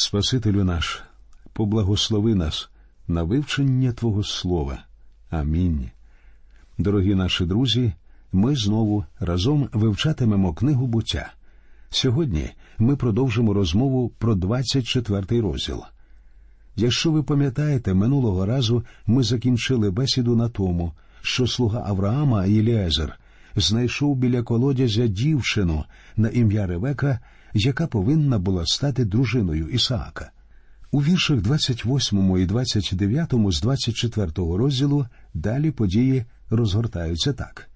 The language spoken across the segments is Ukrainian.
Спасителю наш, поблагослови нас на вивчення Твого Слова. Амінь. Дорогі наші друзі, ми знову разом вивчатимемо книгу буття. Сьогодні ми продовжимо розмову про 24-й розділ. Якщо ви пам'ятаєте, минулого разу ми закінчили бесіду на тому, що слуга Авраама Єліезер знайшов біля колодязя дівчину на ім'я Ревека, яка повинна була стати дружиною Ісаака. У віршах 28 і 29 з 24 розділу далі події розгортаються так.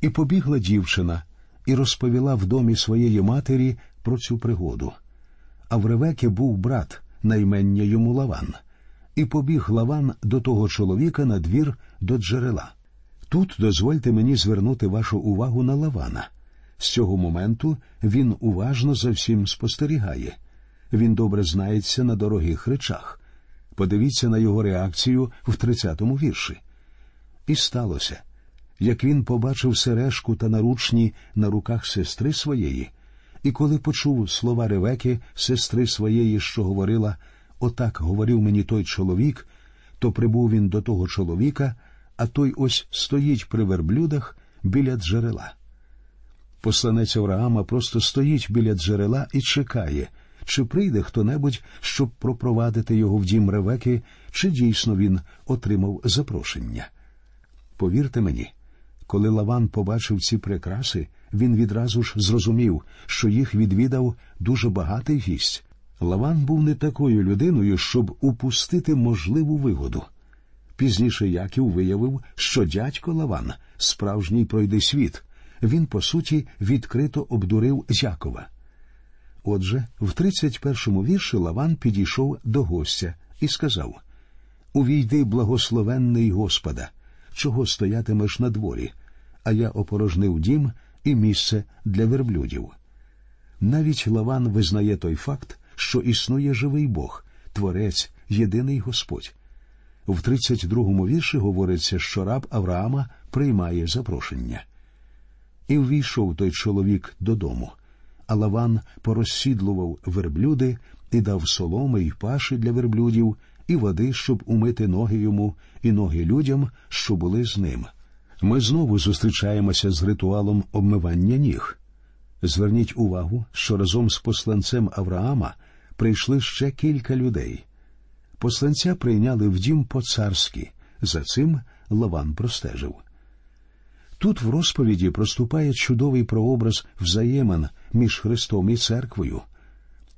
І побігла дівчина і розповіла в домі своєї матері про цю пригоду. А в Ревеки був брат, наймення йому Лаван, і побіг Лаван до того чоловіка на двір до джерела. Тут дозвольте мені звернути вашу увагу на Лавана. З цього моменту він уважно за всім спостерігає. Він добре знається на дорогих речах. Подивіться на його реакцію в 30-му вірші. І сталося, як він побачив сережку та наручні на руках сестри своєї, і коли почув слова Ревеки, сестри своєї, що говорила Отак говорив мені той чоловік, то прибув він до того чоловіка, а той ось стоїть при верблюдах біля джерела. Посланець Авраама просто стоїть біля джерела і чекає, чи прийде хто небудь, щоб пропровадити його в дім Ревеки, чи дійсно він отримав запрошення. Повірте мені, коли Лаван побачив ці прикраси, він відразу ж зрозумів, що їх відвідав дуже багатий гість. Лаван був не такою людиною, щоб упустити можливу вигоду. Пізніше Яків виявив, що дядько Лаван справжній пройди світ. Він, по суті, відкрито обдурив Якова. Отже, в 31-му вірші Лаван підійшов до гостя і сказав Увійди, благословенний Господа, чого стоятимеш на дворі, а я опорожнив дім і місце для верблюдів. Навіть Лаван визнає той факт, що існує живий Бог, Творець, єдиний Господь. В 32-му вірші говориться, що раб Авраама приймає запрошення. І ввійшов той чоловік додому, а Лаван порозсідлував верблюди і дав соломи й паші для верблюдів, і води, щоб умити ноги йому, і ноги людям, що були з ним. Ми знову зустрічаємося з ритуалом обмивання ніг. Зверніть увагу, що разом з посланцем Авраама прийшли ще кілька людей. Посланця прийняли в дім по царськи. За цим Лаван простежив. Тут в розповіді проступає чудовий прообраз взаємин між Христом і церквою.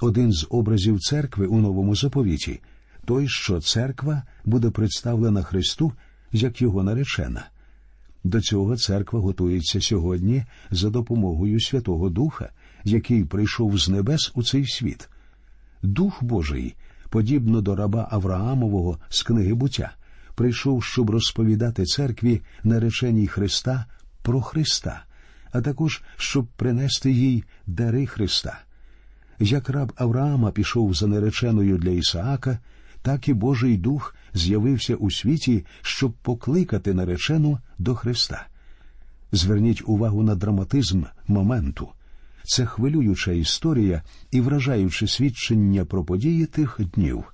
Один з образів церкви у новому заповіті той, що церква буде представлена Христу як його наречена. До цього церква готується сьогодні за допомогою Святого Духа, який прийшов з небес у цей світ. Дух Божий, подібно до раба Авраамового з книги буття, прийшов, щоб розповідати церкві, нареченій Христа, про Христа, а також щоб принести їй дари Христа. Як раб Авраама пішов за нареченою для Ісаака, так і Божий Дух з'явився у світі, щоб покликати наречену до Христа. Зверніть увагу на драматизм моменту. Це хвилююча історія і вражаюче свідчення про події тих днів.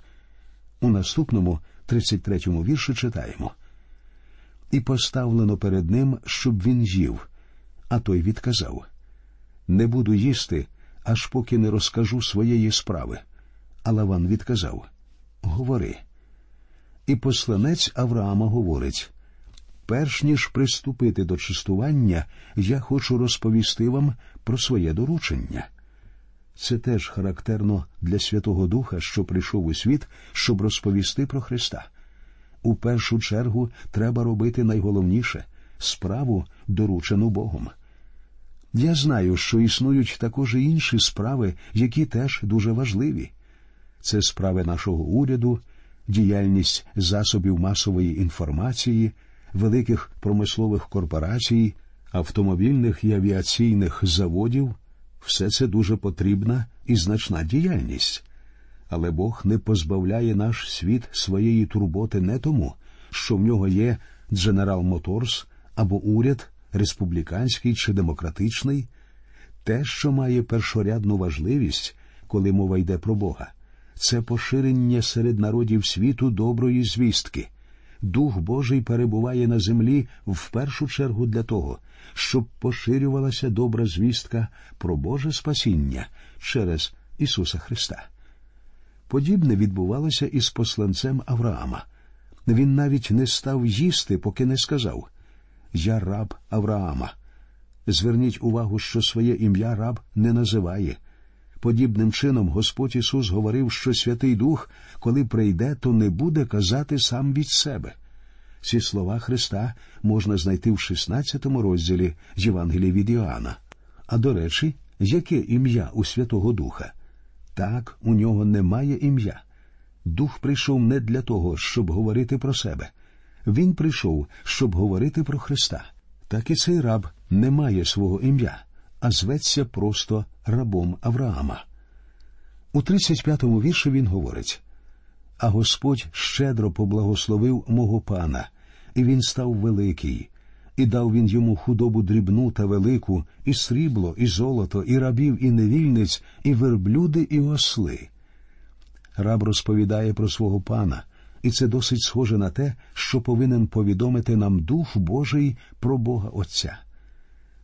У наступному, 33-му вірші читаємо І поставлено перед ним, щоб він їв. А той відказав Не буду їсти, аж поки не розкажу своєї справи. А Лаван відказав Говори. І посланець Авраама говорить перш ніж приступити до чистування, я хочу розповісти вам про своє доручення. Це теж характерно для Святого Духа, що прийшов у світ, щоб розповісти про Христа. У першу чергу треба робити найголовніше справу, доручену Богом. Я знаю, що існують також і інші справи, які теж дуже важливі. Це справи нашого уряду, діяльність засобів масової інформації, великих промислових корпорацій, автомобільних і авіаційних заводів все це дуже потрібна і значна діяльність. Але Бог не позбавляє наш світ своєї турботи не тому, що в нього є General Motors або уряд республіканський чи демократичний, те, що має першорядну важливість, коли мова йде про Бога, це поширення серед народів світу доброї звістки. Дух Божий перебуває на землі в першу чергу для того, щоб поширювалася добра звістка про Боже спасіння через Ісуса Христа. Подібне відбувалося і з посланцем Авраама. Він навіть не став їсти, поки не сказав Я раб Авраама. Зверніть увагу, що своє ім'я раб не називає. Подібним чином Господь Ісус говорив, що Святий Дух, коли прийде, то не буде казати сам від себе. Ці слова Христа можна знайти в 16 розділі Євангелії від Іоанна. А до речі, яке ім'я у Святого Духа? Так, у нього немає ім'я. Дух прийшов не для того, щоб говорити про себе. Він прийшов, щоб говорити про Христа. Так і цей раб не має свого ім'я, а зветься просто рабом Авраама. У 35-му вірші він говорить А Господь щедро поблагословив мого пана, і він став великий, і дав він йому худобу дрібну та велику, і срібло, і золото, і рабів, і невільниць, і верблюди, і осли. Раб розповідає про свого пана, і це досить схоже на те, що повинен повідомити нам Дух Божий про Бога Отця.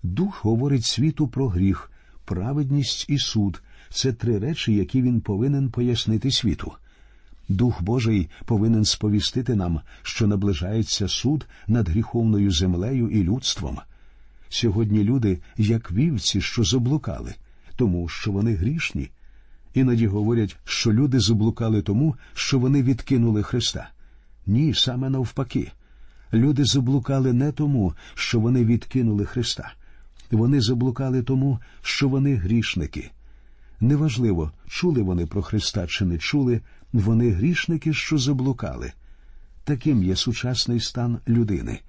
Дух говорить світу про гріх, праведність і суд це три речі, які він повинен пояснити світу. Дух Божий повинен сповістити нам, що наближається суд над гріховною землею і людством. Сьогодні люди, як вівці, що заблукали, тому що вони грішні. Іноді говорять, що люди заблукали тому, що вони відкинули Христа. Ні, саме навпаки. Люди заблукали не тому, що вони відкинули Христа. Вони заблукали тому, що вони грішники. Неважливо, чули вони про Христа чи не чули, вони грішники, що заблукали. Таким є сучасний стан людини.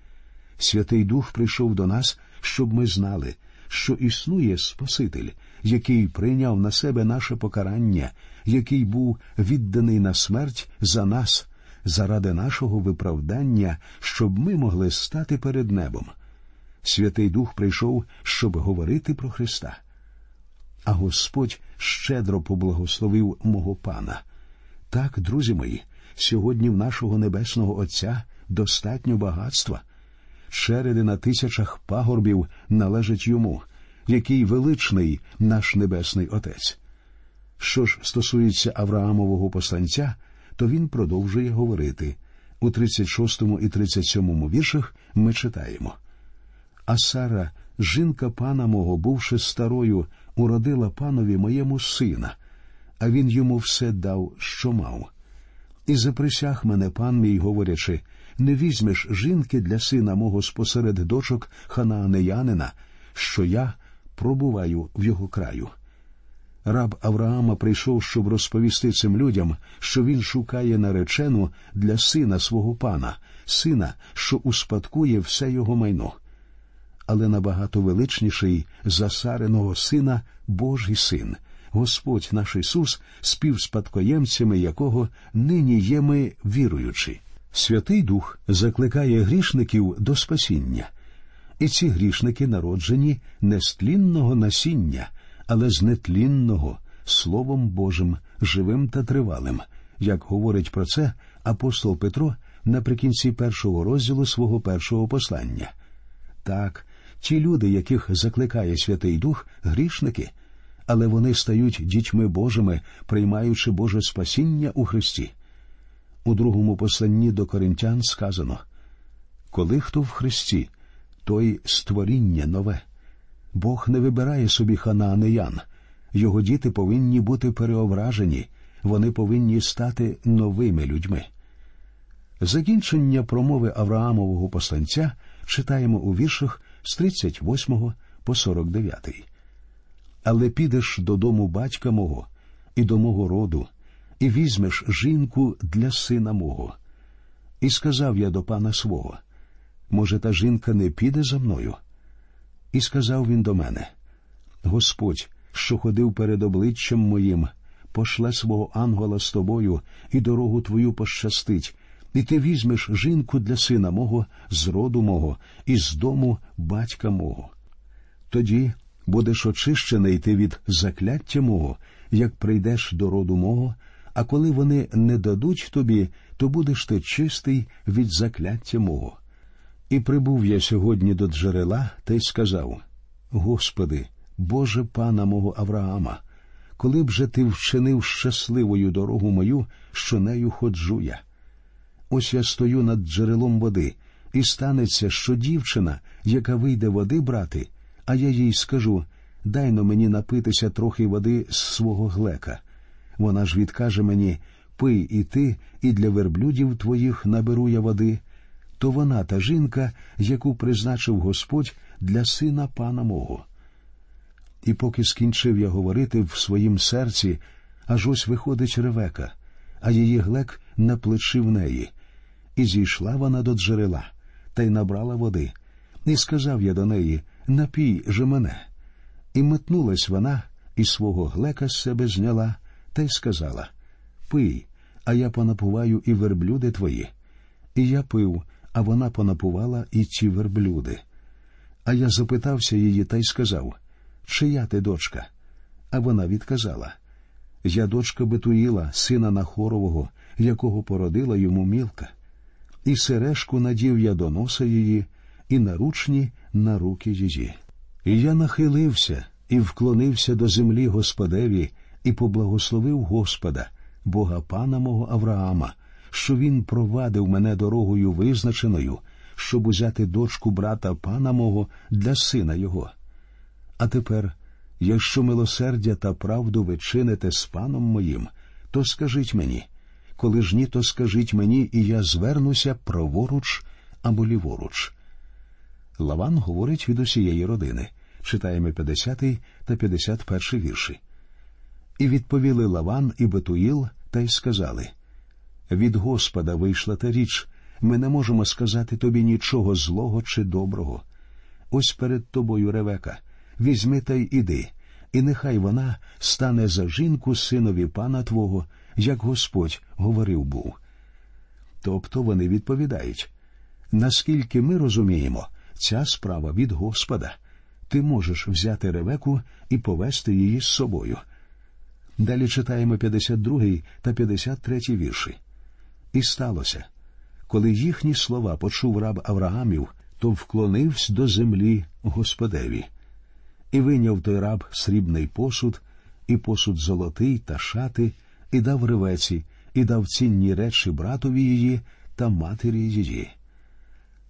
Святий Дух прийшов до нас, щоб ми знали, що існує Спаситель, який прийняв на себе наше покарання, який був відданий на смерть за нас, заради нашого виправдання, щоб ми могли стати перед небом. Святий Дух прийшов, щоб говорити про Христа. А Господь щедро поблагословив мого пана. Так, друзі мої, сьогодні в нашого небесного Отця достатньо багатства. Череди на тисячах пагорбів належать йому, який величний наш Небесний Отець. Що ж стосується Авраамового посланця, то він продовжує говорити. У 36 і 37 віршах ми читаємо. А Сара, жінка пана мого, бувши старою, уродила панові моєму сина, а він йому все дав, що мав. І заприсяг мене пан мій, говорячи не візьмеш жінки для сина мого спосеред дочок ханаанеянина, що я пробуваю в його краю. Раб Авраама прийшов, щоб розповісти цим людям, що він шукає наречену для сина свого пана, сина, що успадкує все його майно. Але набагато величніший за Сариного сина Божий син, Господь наш Ісус, співспадкоємцями якого нині є ми віруючи. Святий Дух закликає грішників до спасіння, і ці грішники народжені не з тлінного насіння, але з нетлінного, Словом Божим, живим та тривалим, як говорить про це апостол Петро наприкінці першого розділу свого першого послання. Так, ті люди, яких закликає Святий Дух, грішники, але вони стають дітьми Божими, приймаючи Боже спасіння у Христі. У другому посланні до коринтян сказано коли хто в Христі, той створіння нове. Бог не вибирає собі ханаанеян. Його діти повинні бути переображені, вони повинні стати новими людьми. Закінчення промови Авраамового посланця читаємо у віршах з 38 по 49. Але підеш додому батька мого і до мого роду, і візьмеш жінку для сина мого. І сказав я до пана свого може, та жінка не піде за мною? І сказав він до мене Господь, що ходив перед обличчям моїм, пошле свого ангела з тобою, і дорогу твою пощастить, і ти візьмеш жінку для сина мого, з роду мого, і з дому батька мого. Тоді будеш очищений ти від закляття мого, як прийдеш до роду мого, а коли вони не дадуть тобі, то будеш ти чистий від закляття мого. І прибув я сьогодні до джерела та й сказав Господи, Боже пана мого Авраама, коли б же ти вчинив щасливою дорогу мою, що нею ходжу я. Ось я стою над джерелом води, і станеться, що дівчина, яка вийде води брати, а я їй скажу дай но мені напитися трохи води з свого глека. Вона ж відкаже мені пий і ти, і для верблюдів твоїх наберу я води, то вона та жінка, яку призначив Господь для сина пана мого. І поки скінчив я говорити в своїм серці, аж ось виходить ревека, а її глек на плечі в неї. І зійшла вона до джерела, та й набрала води. І сказав я до неї Напій же мене. І метнулась вона, і свого глека з себе зняла, та й сказала Пий, а я понапуваю і верблюди твої. І я пив, а вона понапувала і ті верблюди. А я запитався її та й сказав Чия ти дочка? А вона відказала Я дочка Бетуїла, сина Нахорового, якого породила йому мілка. І сережку надів я до носа її, і наручні на руки її. І я нахилився і вклонився до землі Господеві і поблагословив Господа, Бога пана мого Авраама, що він провадив мене дорогою визначеною, щоб узяти дочку брата пана мого для сина його. А тепер, якщо милосердя та правду ви чините з паном моїм, то скажіть мені, коли ж ні, то скажіть мені, і я звернуся праворуч або ліворуч. Лаван говорить від усієї родини. Читаємо 50 та 51 вірші. І відповіли Лаван і Бетуїл та й сказали від Господа вийшла та річ, ми не можемо сказати тобі нічого злого чи доброго. Ось перед тобою ревека, візьми та й іди, і нехай вона стане за жінку синові пана твого, як Господь говорив був. Тобто вони відповідають наскільки ми розуміємо, ця справа від Господа, ти можеш взяти ревеку і повести її з собою. Далі читаємо 52 та 53 вірші. І сталося, коли їхні слова почув раб Авраамів, то вклонився до землі Господеві, і виняв той раб срібний посуд, і посуд золотий та шати, і дав ревеці, і дав цінні речі братові її та матері її.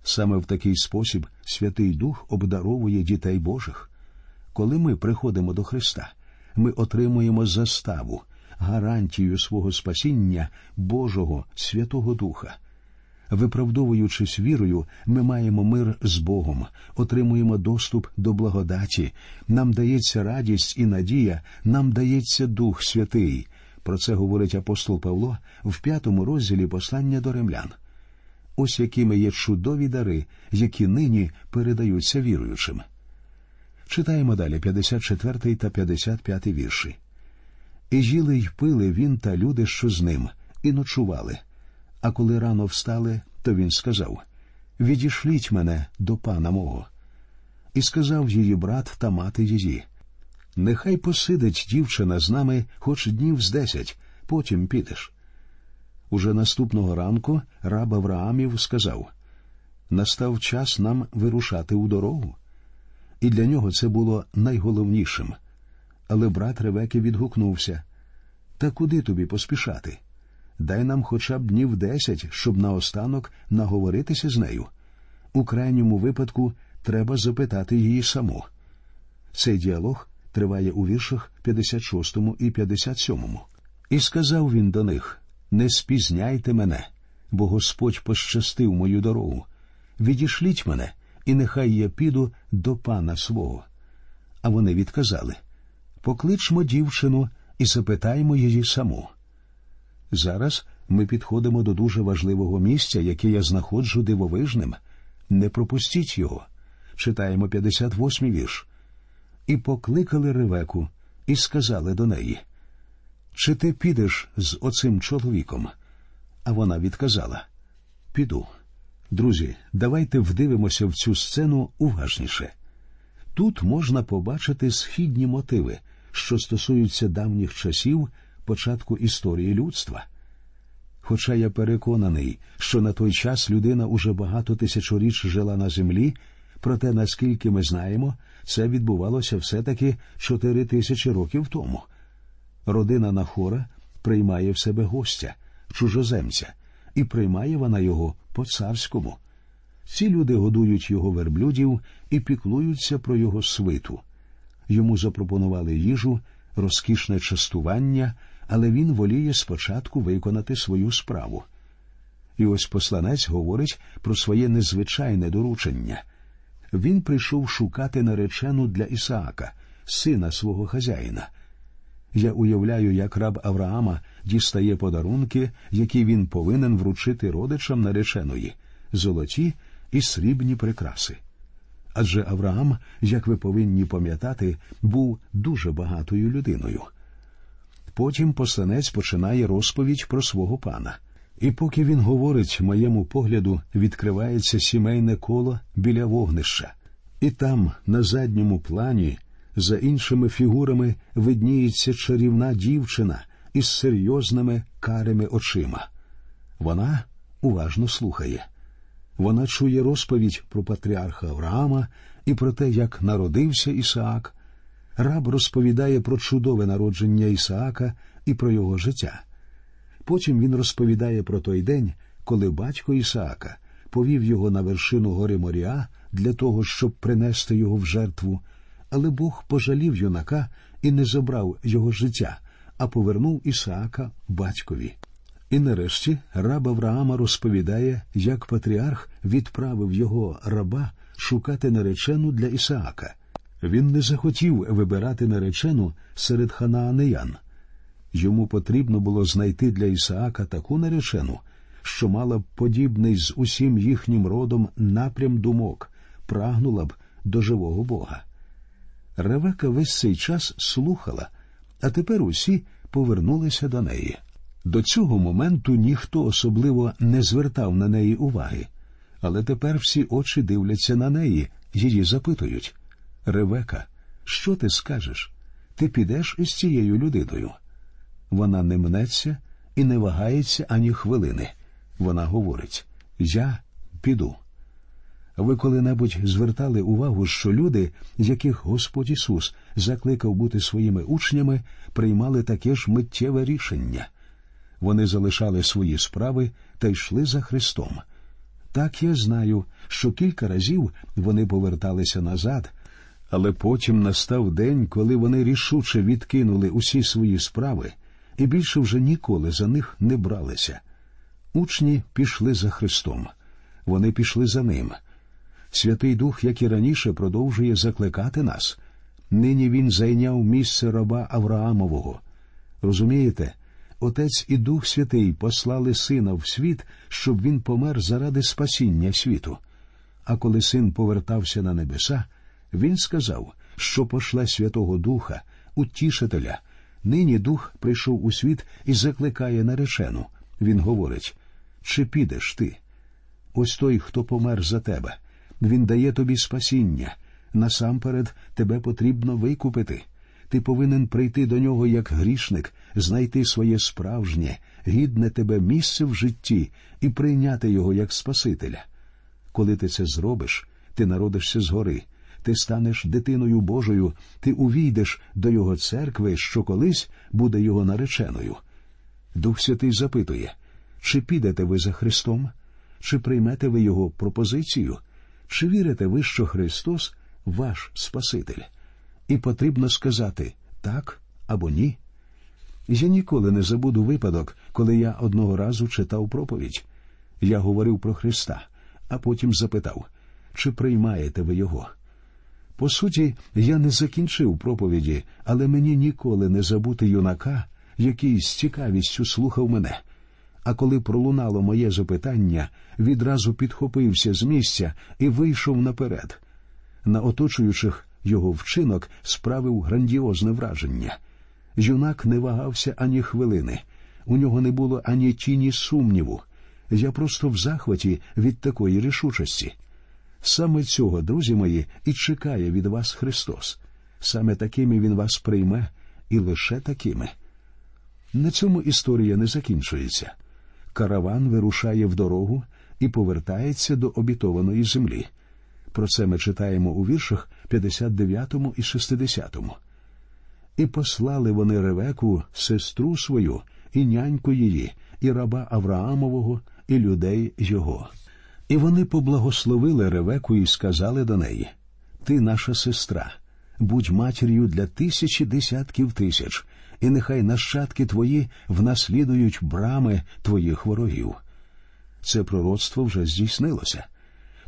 Саме в такий спосіб Святий Дух обдаровує дітей Божих. Коли ми приходимо до Христа, ми отримуємо заставу, гарантію свого спасіння Божого Святого Духа. Виправдовуючись вірою, ми маємо мир з Богом, отримуємо доступ до благодаті, нам дається радість і надія, нам дається Дух Святий. Про це говорить апостол Павло в п'ятому розділі послання до римлян. Ось якими є чудові дари, які нині передаються віруючим. Читаємо далі 54 та 55 вірші. І їли й пили він та люди, що з ним, і ночували. А коли рано встали, то він сказав Відішліть мене до пана мого. І сказав її брат та мати її. Нехай посидить дівчина з нами хоч днів з десять, потім підеш. Уже наступного ранку раб Авраамів сказав настав час нам вирушати у дорогу. І для нього це було найголовнішим. Але брат Ревеки відгукнувся Та куди тобі поспішати? Дай нам хоча б днів десять, щоб наостанок наговоритися з нею. У крайньому випадку треба запитати її саму. Цей діалог триває у віршах 56 і 57. І сказав він до них Не спізняйте мене, бо Господь пощастив мою дорогу. Відішліть мене, і нехай я піду до пана свого. А вони відказали Покличмо дівчину і запитаймо її саму. Зараз ми підходимо до дуже важливого місця, яке я знаходжу дивовижним. Не пропустіть його. Читаємо 58 вірш. І покликали Ревеку, і сказали до неї Чи ти підеш з оцим чоловіком? А вона відказала Піду. Друзі, давайте вдивимося в цю сцену уважніше. Тут можна побачити східні мотиви, що стосуються давніх часів початку історії людства. Хоча я переконаний, що на той час людина уже багато тисячоріч жила на землі, проте, наскільки ми знаємо, це відбувалося все-таки чотири тисячі років тому. Родина Нахора приймає в себе гостя, чужоземця, і приймає вона його по царському. Ці люди годують його верблюдів і піклуються про його свиту. Йому запропонували їжу, розкішне частування, але він воліє спочатку виконати свою справу. І ось посланець говорить про своє незвичайне доручення. Він прийшов шукати наречену для Ісаака, сина свого хазяїна. Я уявляю, як раб Авраама дістає подарунки, які він повинен вручити родичам нареченої золоті і срібні прикраси. Адже Авраам, як ви повинні пам'ятати, був дуже багатою людиною. Потім посланець починає розповідь про свого пана. І поки він говорить, моєму погляду відкривається сімейне коло біля вогнища, і там, на задньому плані, за іншими фігурами видніється чарівна дівчина із серйозними карими очима. Вона уважно слухає. Вона чує розповідь про патріарха Авраама і про те, як народився Ісаак. Раб розповідає про чудове народження Ісаака і про його життя. Потім він розповідає про той день, коли батько Ісаака повів його на вершину гори Моріа для того, щоб принести його в жертву, але Бог пожалів юнака і не забрав його життя, а повернув Ісаака батькові. І нарешті раб Авраама розповідає, як патріарх відправив його раба шукати наречену для Ісаака. Він не захотів вибирати наречену серед ханаанеян. Йому потрібно було знайти для Ісаака таку наречену, що мала б подібний з усім їхнім родом напрям думок, прагнула б до живого Бога. Ревека весь цей час слухала, а тепер усі повернулися до неї. До цього моменту ніхто особливо не звертав на неї уваги, але тепер всі очі дивляться на неї, її запитують Ревека, що ти скажеш? Ти підеш із цією людиною? Вона не мнеться і не вагається ані хвилини. Вона говорить Я піду. Ви коли-небудь звертали увагу, що люди, яких Господь Ісус закликав бути своїми учнями, приймали таке ж миттєве рішення. Вони залишали свої справи та йшли за Христом. Так я знаю, що кілька разів вони поверталися назад, але потім настав день, коли вони рішуче відкинули усі свої справи і більше вже ніколи за них не бралися. Учні пішли за Христом, вони пішли за ним. Святий Дух, як і раніше, продовжує закликати нас. Нині він зайняв місце раба Авраамового. Розумієте, Отець і Дух Святий послали сина в світ, щоб він помер заради спасіння світу. А коли син повертався на небеса, він сказав, що пошле Святого Духа, утішителя. Нині дух прийшов у світ і закликає наречену. Він говорить: Чи підеш ти? Ось той, хто помер за тебе. Він дає тобі спасіння. Насамперед тебе потрібно викупити. Ти повинен прийти до нього як грішник, знайти своє справжнє, гідне тебе місце в житті і прийняти його як Спасителя. Коли ти це зробиш, ти народишся згори, ти станеш дитиною Божою, ти увійдеш до його церкви, що колись буде його нареченою. Дух Святий запитує, чи підете ви за Христом, чи приймете ви Його пропозицію, чи вірите ви, що Христос ваш Спаситель? І потрібно сказати так або ні. Я ніколи не забуду випадок, коли я одного разу читав проповідь. Я говорив про Христа, а потім запитав, чи приймаєте ви Його? По суті, я не закінчив проповіді, але мені ніколи не забути юнака, який з цікавістю слухав мене. А коли пролунало моє запитання, відразу підхопився з місця і вийшов наперед. На оточуючих його вчинок справив грандіозне враження. Юнак не вагався ані хвилини, у нього не було ані тіні сумніву. Я просто в захваті від такої рішучості. Саме цього, друзі мої, і чекає від вас Христос. Саме такими Він вас прийме і лише такими. На цьому історія не закінчується. Караван вирушає в дорогу і повертається до обітованої землі. Про це ми читаємо у віршах 59 і 60. І послали вони Ревеку, сестру свою, і няньку її, і раба Авраамового, і людей його. І вони поблагословили Ревеку і сказали до неї: Ти наша сестра, будь матір'ю для тисячі десятків тисяч, і нехай нащадки твої внаслідують брами твоїх ворогів. Це пророцтво вже здійснилося.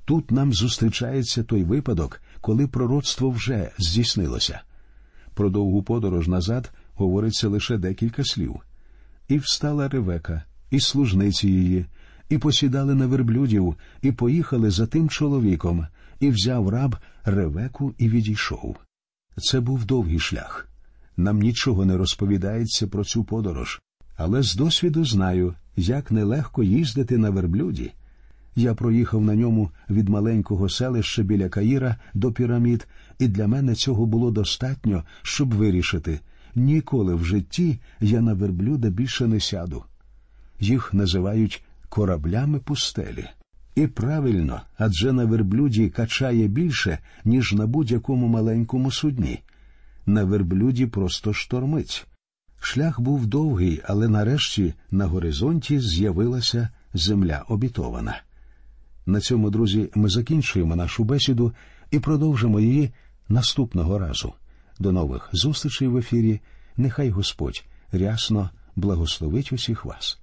Тут нам зустрічається той випадок, коли пророцтво вже здійснилося. Про довгу подорож назад говориться лише декілька слів. І встала Ревека, і служниці її, і посідали на верблюдів, і поїхали за тим чоловіком, і взяв раб Ревеку і відійшов. Це був довгий шлях. Нам нічого не розповідається про цю подорож, але з досвіду знаю, як нелегко їздити на верблюді. Я проїхав на ньому від маленького селища біля Каїра до пірамід, і для мене цього було достатньо, щоб вирішити ніколи в житті я на верблюда більше не сяду. Їх називають кораблями пустелі. І правильно, адже на верблюді качає більше, ніж на будь-якому маленькому судні. На верблюді просто штормить. Шлях був довгий, але нарешті на горизонті з'явилася земля обітована. На цьому, друзі, ми закінчуємо нашу бесіду і продовжимо її наступного разу. До нових зустрічей в ефірі. Нехай Господь рясно благословить усіх вас.